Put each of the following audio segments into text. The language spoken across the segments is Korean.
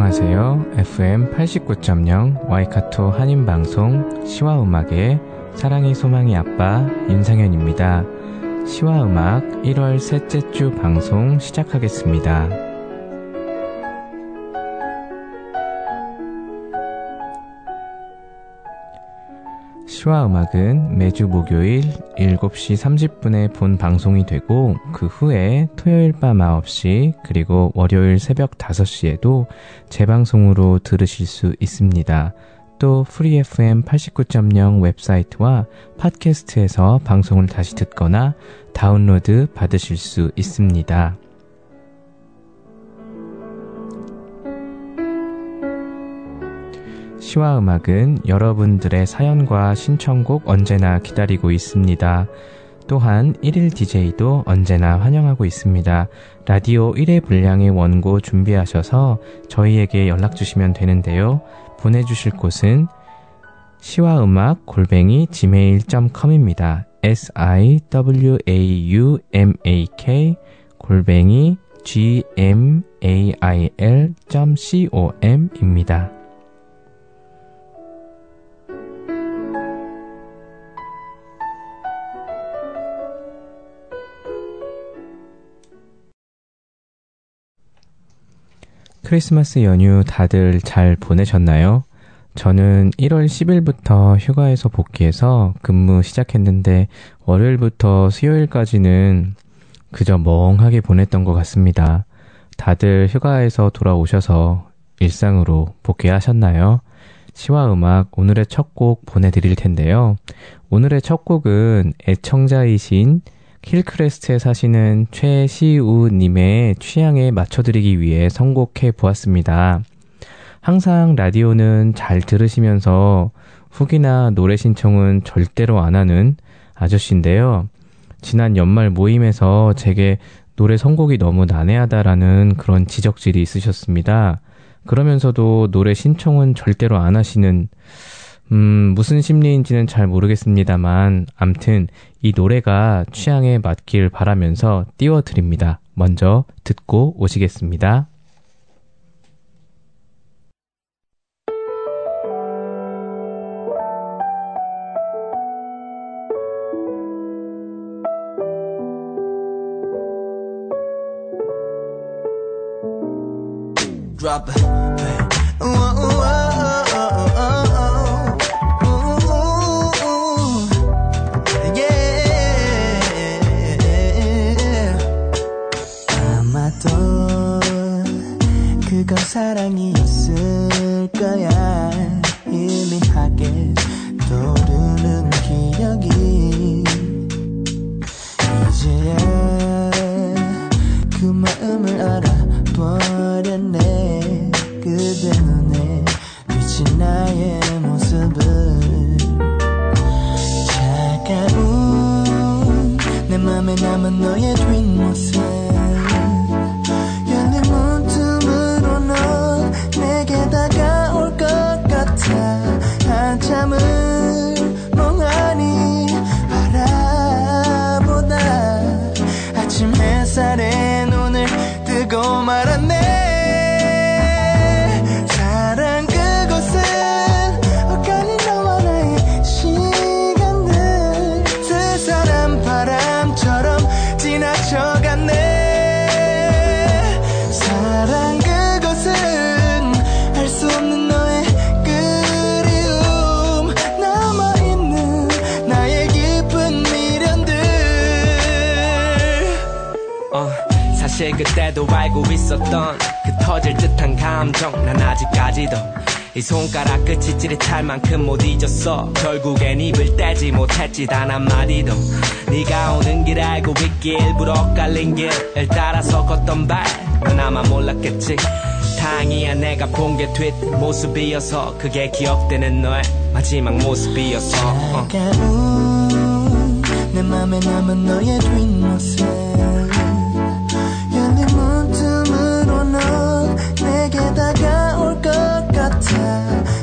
안녕하세요. FM 89.0 와이카토 한인방송 시와음악의 사랑이 소망이 아빠 윤상현입니다. 시와음악 1월 셋째 주 방송 시작하겠습니다. 시와 음악은 매주 목요일 7시 30분에 본 방송이 되고 그 후에 토요일 밤 9시 그리고 월요일 새벽 5시에도 재방송으로 들으실 수 있습니다. 또 Free FM 89.0 웹사이트와 팟캐스트에서 방송을 다시 듣거나 다운로드 받으실 수 있습니다. 시와 음악은 여러분들의 사연과 신청곡 언제나 기다리고 있습니다. 또한 1일 DJ도 언제나 환영하고 있습니다. 라디오 1회 분량의 원고 준비하셔서 저희에게 연락 주시면 되는데요. 보내주실 곳은 시와 음악 골뱅이 gmail.com입니다. s-i-w-a-u-m-a-k 골뱅이 gmail.com입니다. 크리스마스 연휴 다들 잘 보내셨나요? 저는 1월 10일부터 휴가에서 복귀해서 근무 시작했는데 월요일부터 수요일까지는 그저 멍하게 보냈던 것 같습니다. 다들 휴가에서 돌아오셔서 일상으로 복귀하셨나요? 시와 음악 오늘의 첫 곡 보내드릴 텐데요. 오늘의 첫 곡은 애청자이신 힐크레스트에 사시는 최시우님의 취향에 맞춰드리기 위해 선곡해 보았습니다. 항상 라디오는 잘 들으시면서 후기나 노래 신청은 절대로 안 하는 아저씨인데요. 지난 연말 모임에서 제게 노래 선곡이 너무 난해하다라는 그런 지적질이 있으셨습니다. 그러면서도 노래 신청은 절대로 안 하시는 음, 무슨 심리인지는 잘 모르겠습니다만, 암튼, 이 노래가 취향에 맞길 바라면서 띄워드립니다. 먼저 듣고 오시겠습니다. drop. 거야 희미하게 그때도 알고 있었던 그 터질 듯한 감정. 난 아직까지도 이 손가락 끝이 찌릿할 만큼 못 잊었어. 결국엔 입을 떼지 못했지 단 한마디도. 네가 오는 길 알고 있길 일부러 깔린 길을 따라서 걷던 발 그나마 몰랐겠지. 다행이야 내가 본 게 뒷모습이어서 그게 기억되는 너의 마지막. 차가운 내 맘에 남은 너의 뒷모습 같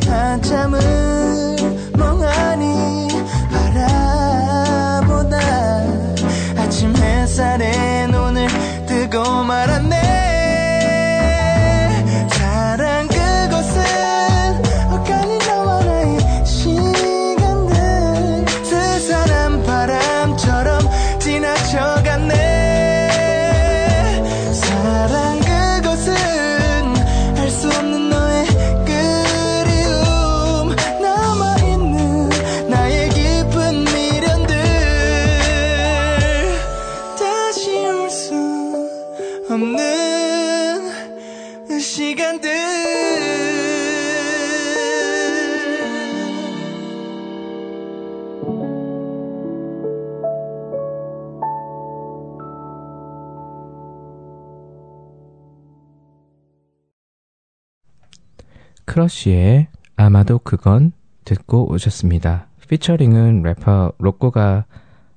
크러쉬의 아마도 그건 듣고 오셨습니다. 피처링은 래퍼 로꼬가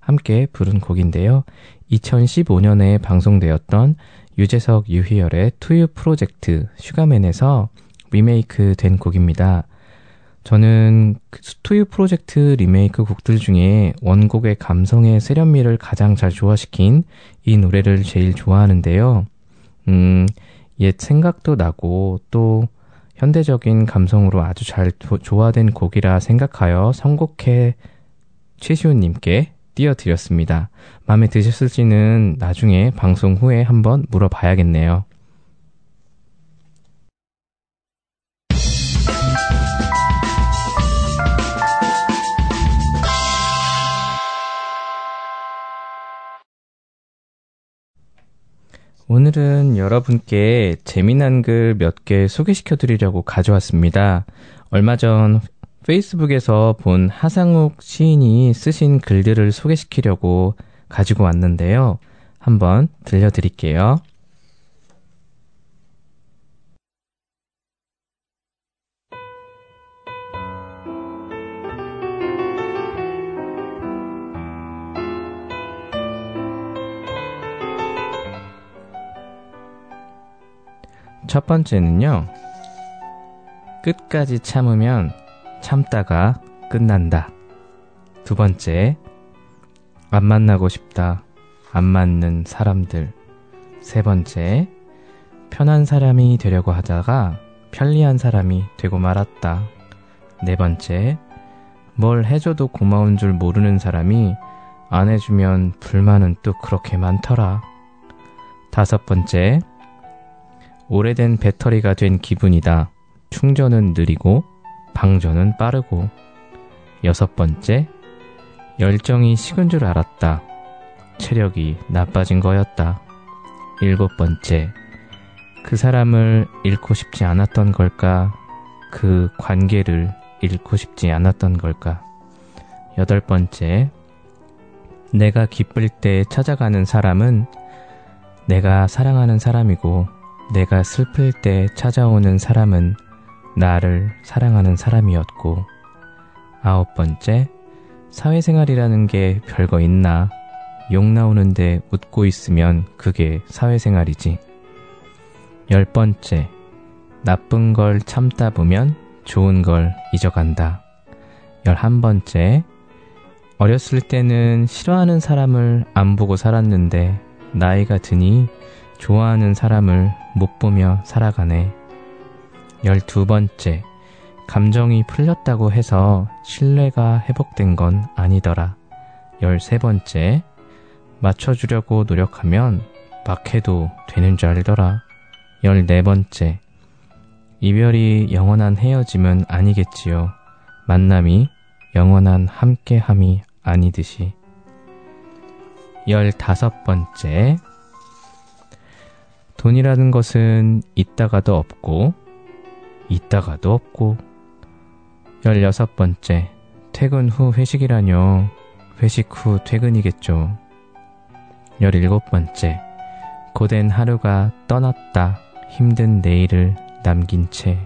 함께 부른 곡인데요. 2015년에 방송되었던 유재석 유희열의 투유 프로젝트 슈가맨에서 리메이크 된 곡입니다. 저는 그 투유 프로젝트 리메이크 곡들 중에 원곡의 감성과 세련미를 가장 잘 조화시킨 이 노래를 제일 좋아하는데요. 음, 옛 생각도 나고 또 현대적인 감성으로 아주 잘 조- 조화된 곡이라 생각하여 선곡해 최시훈님께 띄워드렸습니다. 마음에 드셨을지는 나중에 방송 후에 한번 물어봐야겠네요. 오늘은 여러분께 재미난 글 몇 개 소개시켜 드리려고 가져왔습니다. 얼마 전 페이스북에서 본 하상욱 시인이 쓰신 글들을 소개시키려고 가지고 왔는데요. 한번 들려드릴게요. 첫 번째는요. 끝까지 참으면 참다가 끝난다. 두 번째, 안 만나고 싶다. 안 맞는 사람들. 세 번째, 편한 사람이 되려고 하다가 편리한 사람이 되고 말았다. 네 번째, 뭘 해줘도 고마운 줄 모르는 사람이 안 해주면 불만은 또 그렇게 많더라. 다섯 번째, 오래된 배터리가 된 기분이다. 충전은 느리고 방전은 빠르고. 여섯 번째, 열정이 식은 줄 알았다. 체력이 나빠진 거였다. 일곱 번째, 그 사람을 잃고 싶지 않았던 걸까? 그 관계를 잃고 싶지 않았던 걸까? 여덟 번째, 내가 기쁠 때 찾아가는 사람은 내가 사랑하는 사람이고 내가 슬플 때 찾아오는 사람은 나를 사랑하는 사람이었고, 아홉 번째, 사회생활이라는 게 별거 있나? 욕 나오는데 웃고 있으면 그게 사회생활이지. 열 번째, 나쁜 걸 참다 보면 좋은 걸 잊어간다. 열한 번째, 어렸을 때는 싫어하는 사람을 안 보고 살았는데, 나이가 드니 좋아하는 사람을 못 보며 살아가네. 열두 번째, 감정이 풀렸다고 해서 신뢰가 회복된 건 아니더라. 열세 번째, 맞춰주려고 노력하면 막 해도 되는 줄 알더라. 열네 번째, 이별이 영원한 헤어짐은 아니겠지요. 만남이 영원한 함께함이 아니듯이. 열다섯 번째, 돈이라는 것은 있다가도 없고, 있다가도 없고. 열여섯 번째, 퇴근 후 회식이라뇨. 회식 후 퇴근이겠죠. 열일곱 번째, 고된 하루가 떠났다. 힘든 내일을 남긴 채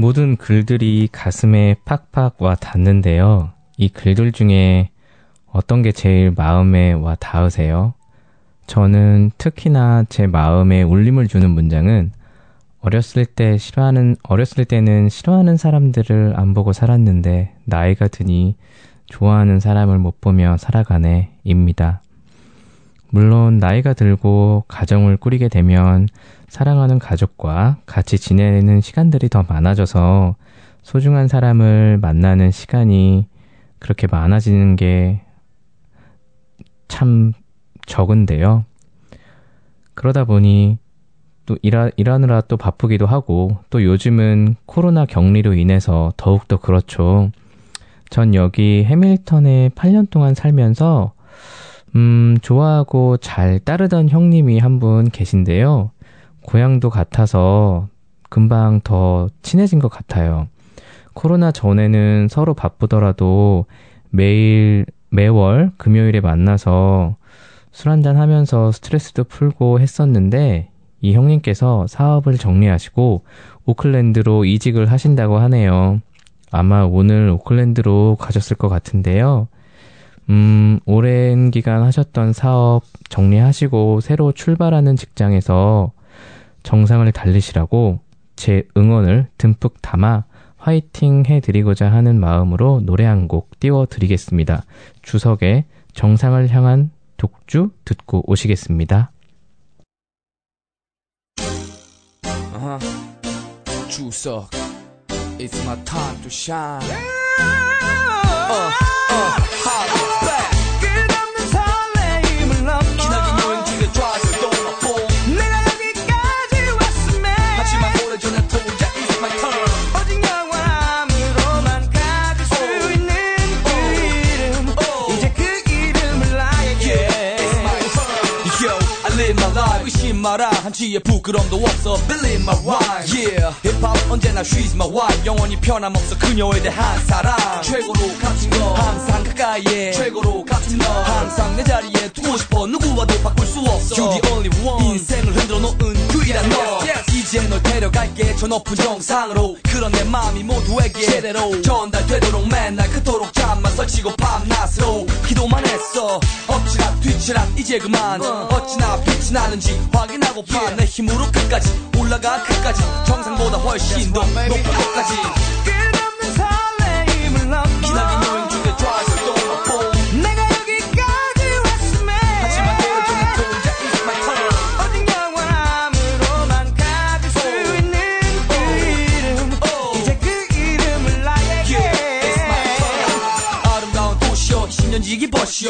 모든 글들이 가슴에 팍팍 와 닿는데요. 이 글들 중에 어떤 게 제일 마음에 와 닿으세요? 저는 특히나 제 마음에 울림을 주는 문장은 어렸을 때 싫어하는, 어렸을 때는 싫어하는 사람들을 안 보고 살았는데 나이가 드니 좋아하는 사람을 못 보며 살아가네, 입니다. 물론 나이가 들고 가정을 꾸리게 되면 사랑하는 가족과 같이 지내는 시간들이 더 많아져서 소중한 사람을 만나는 시간이 그렇게 많아지는 게 참 적은데요. 그러다 보니 또 일하, 일하느라 또 바쁘기도 하고 또 요즘은 코로나 격리로 인해서 더욱더 그렇죠. 전 여기 해밀턴에 8년 동안 살면서 음, 좋아하고 잘 따르던 형님이 한 분 계신데요. 고향도 같아서 금방 더 친해진 것 같아요. 코로나 전에는 서로 바쁘더라도 매일, 매월 금요일에 만나서 술 한잔 하면서 스트레스도 풀고 했었는데 이 형님께서 사업을 정리하시고 오클랜드로 이직을 하신다고 하네요. 아마 오늘 오클랜드로 가셨을 것 같은데요. 음, 오랜 기간 하셨던 사업 정리하시고 새로 출발하는 직장에서 정상을 달리시라고 제 응원을 듬뿍 담아 화이팅 해드리고자 하는 마음으로 노래 한 곡 띄워드리겠습니다. 주석의 정상을 향한 독주 듣고 오시겠습니다. Uh-huh. 주석, it's my time to shine. Uh, I live my life. 의심 마라. 한치의 부끄럼도 없어. Believe my rhyme. Yeah, 힙합 언제나 she's my wife. 영원히 변함없어 그녀에 대한 사랑. 최고로 같은 거. 항상 가까이에. 최고로 같은 너. 항상 내 자리에 두고 싶어. 누구와도 바꿀 수 없어. You the only one. 인생을 흔들어 놓은 유일한 너. 이제 널 데려갈게. 저 높은 정상으로. 그런 내 마음이 모두에게 제대로 전달되도록 맨날 그토록 잠만 설치고 밤낮으로 기도만 했어. 엎치락 뒤치락 이제 그만. 어찌나 빛이 나는지 확인하고파 내 힘으로 끝까지 올라가 끝까지. 정상보다 훨씬 더 높은 곳까지. 끝없는 설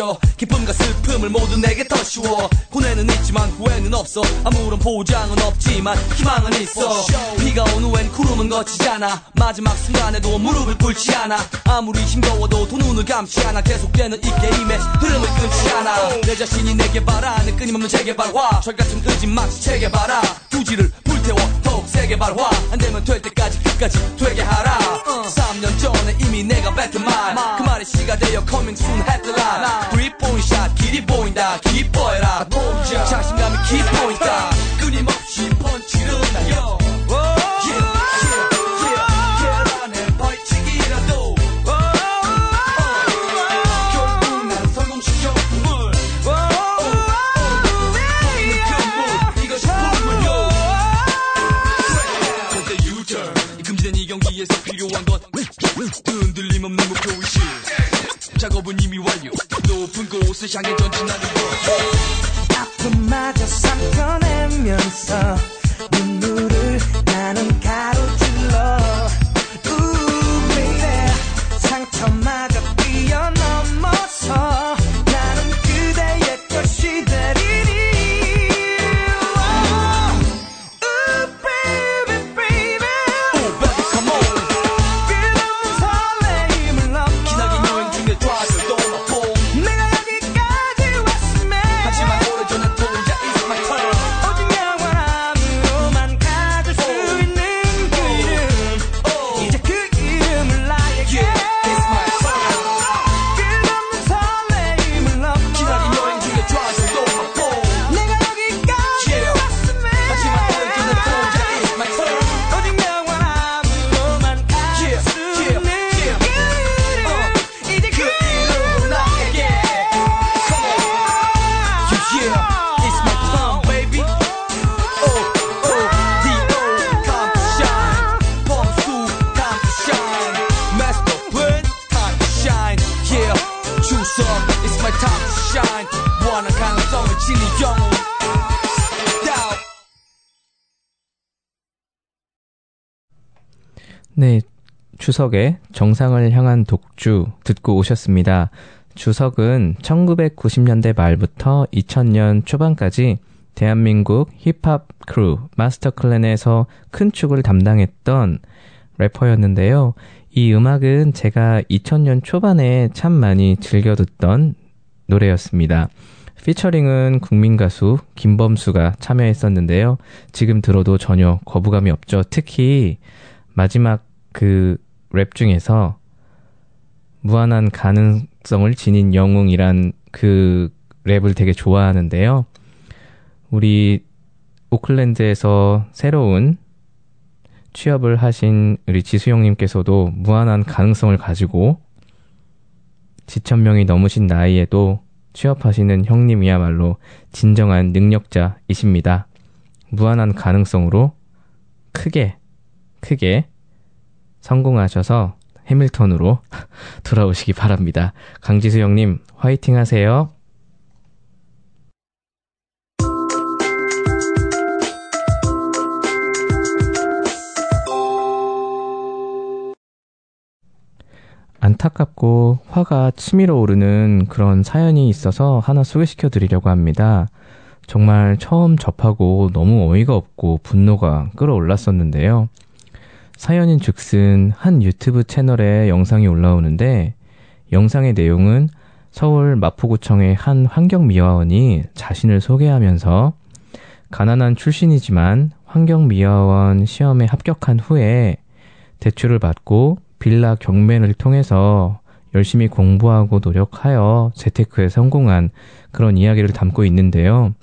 버시여 기쁨과 슬픔을 모두 내게 더 씌워 고뇌는 있지만 후회는 없어. 아무런 보장은 없지만 희망은 있어. 비가 온 후엔 구름은 거치잖아. 마지막 순간에도 무릎을 꿇지 않아. 아무리 힘겨워도 두 눈을 감지 않아. 계속되는 이 게임의 흐름을 끊지 않아. 내 자신이 내게 바라는 끊임없는 재개발화. 철같은 의지 마치 재개발아. 두지를 불 태워. 더욱 세게 발화. 안 되면 될 때까지 끝까지 되게 하라. 3년 전에 이미 내가 뱉은 말그 말이 시가 되어 coming soon headline. 3포인 샷 길이 보인다. 기뻐해라. 자신감이 기포인다. 끊임없 주석의 정상을 향한 독주 듣고 오셨습니다. 주석은 1990년대 말부터 2000년 초반까지 대한민국 힙합 크루 마스터 플랜에서 큰 축을 담당했던 래퍼였는데요. 이 음악은 제가 2000년 초반에 참 많이 즐겨 듣던 노래였습니다. 피처링은 국민 가수 김범수가 참여했었는데요. 지금 들어도 전혀 거부감이 없죠. 특히 마지막 그 랩 중에서 무한한 가능성을 지닌 영웅이란 그 랩을 되게 좋아하는데요. 우리 오클랜드에서 새로운 취업을 하신 우리 지수형님께서도 무한한 가능성을 가지고 지천명이 넘으신 나이에도 취업하시는 형님이야말로 진정한 능력자이십니다. 무한한 가능성으로 크게, 크게 성공하셔서 해밀턴으로 돌아오시기 바랍니다. 강지수 형님, 화이팅 하세요. 안타깝고 화가 치밀어 오르는 그런 사연이 있어서 하나 소개시켜 드리려고 합니다. 정말 처음 접하고 너무 어이가 없고 분노가 끌어올랐었는데요. 사연인 즉슨 한 유튜브 채널에 영상이 올라오는데 영상의 내용은 서울 마포구청의 한 환경미화원이 자신을 소개하면서 가난한 출신이지만 환경미화원 시험에 합격한 후에 대출을 받고 빌라 경매를 통해서 열심히 공부하고 노력하여 재테크에 성공한 그런 이야기를 담고 있는데요.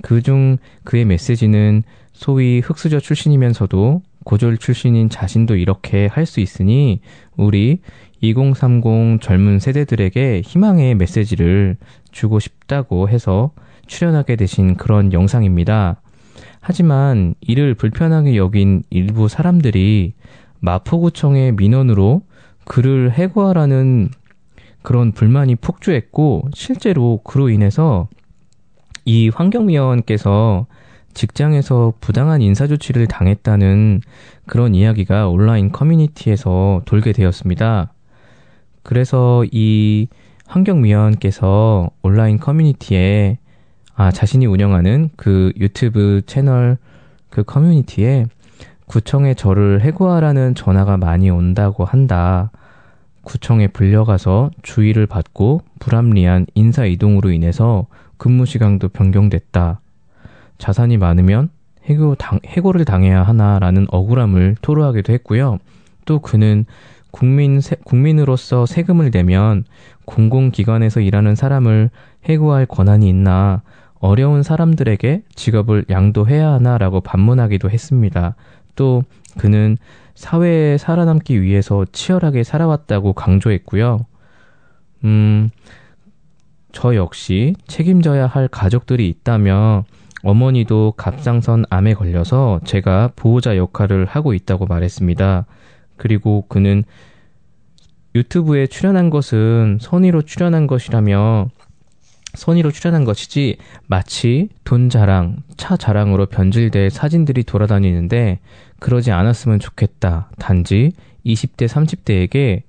그중 그의 메시지는 소위 흑수저 출신이면서도 고졸 출신인 자신도 이렇게 할 수 있으니 우리 2030 젊은 세대들에게 희망의 메시지를 주고 싶다고 해서 출연하게 되신 그런 영상입니다. 하지만 이를 불편하게 여긴 일부 사람들이 마포구청의 민원으로 그를 해고하라는 그런 불만이 폭주했고 실제로 그로 인해서 이 환경위원께서 직장에서 부당한 인사조치를 당했다는 그런 이야기가 온라인 커뮤니티에서 돌게 되었습니다. 그래서 이 환경위원께서 온라인 커뮤니티에 아, 자신이 운영하는 그 유튜브 채널 그 커뮤니티에 구청에 저를 해고하라는 전화가 많이 온다고 한다. 구청에 불려가서 주의를 받고 불합리한 인사 이동으로 인해서 근무 시간도 변경됐다. 자산이 많으면 해고 당, 해고를 당해야 하나라는 억울함을 토로하기도 했고요. 또 그는 국민 세, 국민으로서 세금을 내면 공공기관에서 일하는 사람을 해고할 권한이 있나 어려운 사람들에게 직업을 양도해야 하나라고 반문하기도 했습니다. 또 그는 사회에 살아남기 위해서 치열하게 살아왔다고 강조했고요. 음, 저 역시 책임져야 할 가족들이 있다며 어머니도 갑상선 암에 걸려서 제가 보호자 역할을 하고 있다고 말했습니다. 그리고 그는 유튜브에 출연한 것은 선의로 출연한 것이라며 선의로 출연한 것이지 마치 돈 자랑, 차 자랑으로 변질돼 사진들이 돌아다니는데 그러지 않았으면 좋겠다. 단지 20대, 30대에게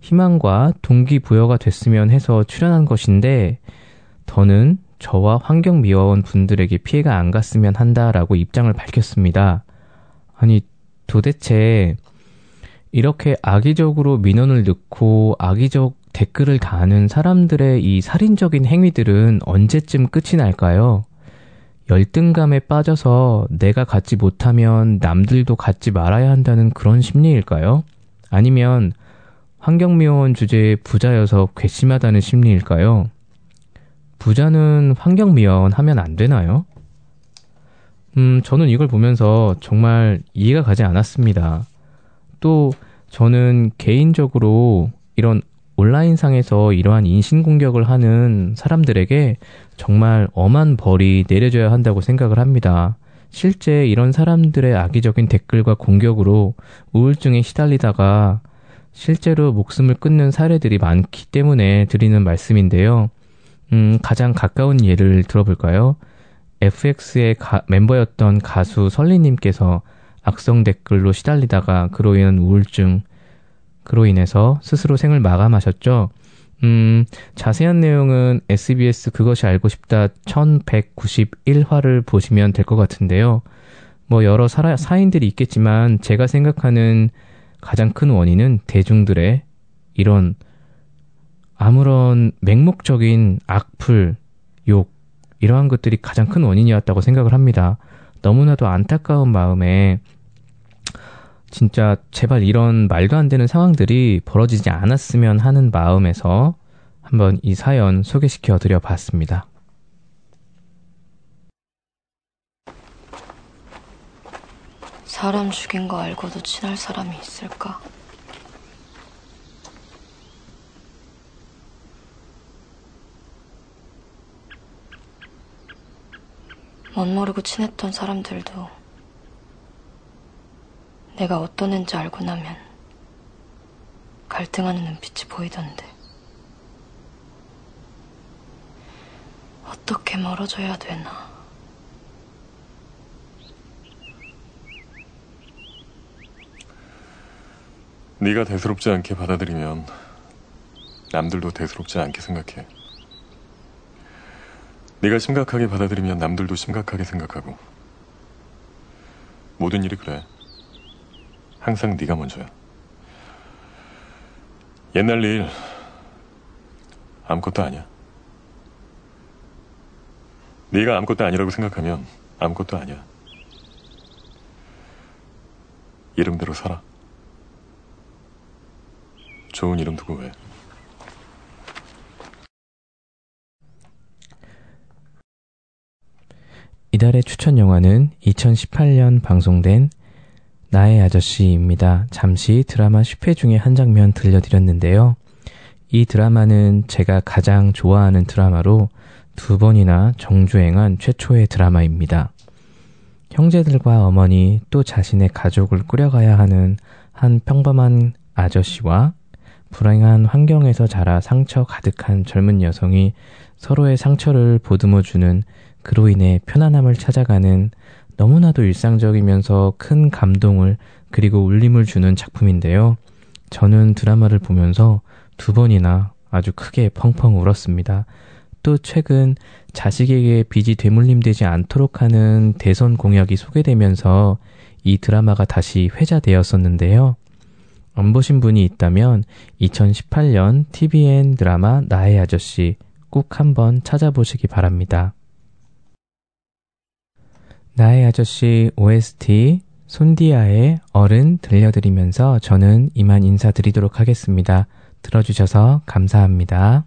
희망과 동기부여가 됐으면 해서 출연한 것인데 더는 저와 환경미화원 분들에게 피해가 안 갔으면 한다라고 입장을 밝혔습니다. 아니, 도대체 이렇게 악의적으로 민원을 넣고 악의적 댓글을 다하는 사람들의 이 살인적인 행위들은 언제쯤 끝이 날까요? 열등감에 빠져서 내가 갖지 못하면 남들도 갖지 말아야 한다는 그런 심리일까요? 아니면 환경미화원 주제에 부자여서 괘씸하다는 심리일까요? 부자는 환경 미화원 하면 안 되나요? 음, 저는 이걸 보면서 정말 이해가 가지 않았습니다. 또 저는 개인적으로 이런 온라인상에서 이러한 인신공격을 하는 사람들에게 정말 엄한 벌이 내려져야 한다고 생각을 합니다. 실제 이런 사람들의 악의적인 댓글과 공격으로 우울증에 시달리다가 실제로 목숨을 끊는 사례들이 많기 때문에 드리는 말씀인데요. 음, 가장 가까운 예를 들어볼까요? FX의 가, 멤버였던 가수 설리님께서 악성 댓글로 시달리다가 그로 인한 우울증, 그로 인해서 스스로 생을 마감하셨죠. 음, 자세한 내용은 SBS 그것이 알고 싶다 1191화를 보시면 될 것 같은데요. 뭐 여러 사, 사인들이 있겠지만 제가 생각하는 가장 큰 원인은 대중들의 이런 아무런 맹목적인 악플, 욕, 이러한 것들이 가장 큰 원인이었다고 생각을 합니다. 너무나도 안타까운 마음에 진짜 제발 이런 말도 안 되는 상황들이 벌어지지 않았으면 하는 마음에서 한번 이 사연 소개시켜 드려 봤습니다. 사람 죽인 거 알고도 친할 사람이 있을까? 멋모르고 친했던 사람들도 내가 어떤 애인지 알고 나면 갈등하는 눈빛이 보이던데. 어떻게 멀어져야 되나. 네가 대수롭지 않게 받아들이면 남들도 대수롭지 않게 생각해. 네가 심각하게 받아들이면 남들도 심각하게 생각하고 모든 일이 그래. 항상 네가 먼저야. 옛날 일 아무것도 아니야. 네가 아무것도 아니라고 생각하면 아무것도 아니야. 이름대로 살아. 좋은 이름 두고 왜? 이달의 추천 영화는 2018년 방송된 나의 아저씨입니다. 잠시 드라마 10회 중에 한 장면 들려드렸는데요. 이 드라마는 제가 가장 좋아하는 드라마로 두 번이나 정주행한 최초의 드라마입니다. 형제들과 어머니 또 자신의 가족을 꾸려가야 하는 한 평범한 아저씨와 불행한 환경에서 자라 상처 가득한 젊은 여성이 서로의 상처를 보듬어주는 그로 인해 편안함을 찾아가는 너무나도 일상적이면서 큰 감동을 그리고 울림을 주는 작품인데요. 저는 드라마를 보면서 두 번이나 아주 크게 펑펑 울었습니다. 또 최근 자식에게 빚이 되물림되지 않도록 하는 대선 공약이 소개되면서 이 드라마가 다시 회자되었었는데요. 안 보신 분이 있다면 2018년 TVN 드라마 나의 아저씨 꼭 한번 찾아보시기 바랍니다. 나의 아저씨 OST 손디아의 어른 들려드리면서 저는 이만 인사드리도록 하겠습니다. 들어주셔서 감사합니다.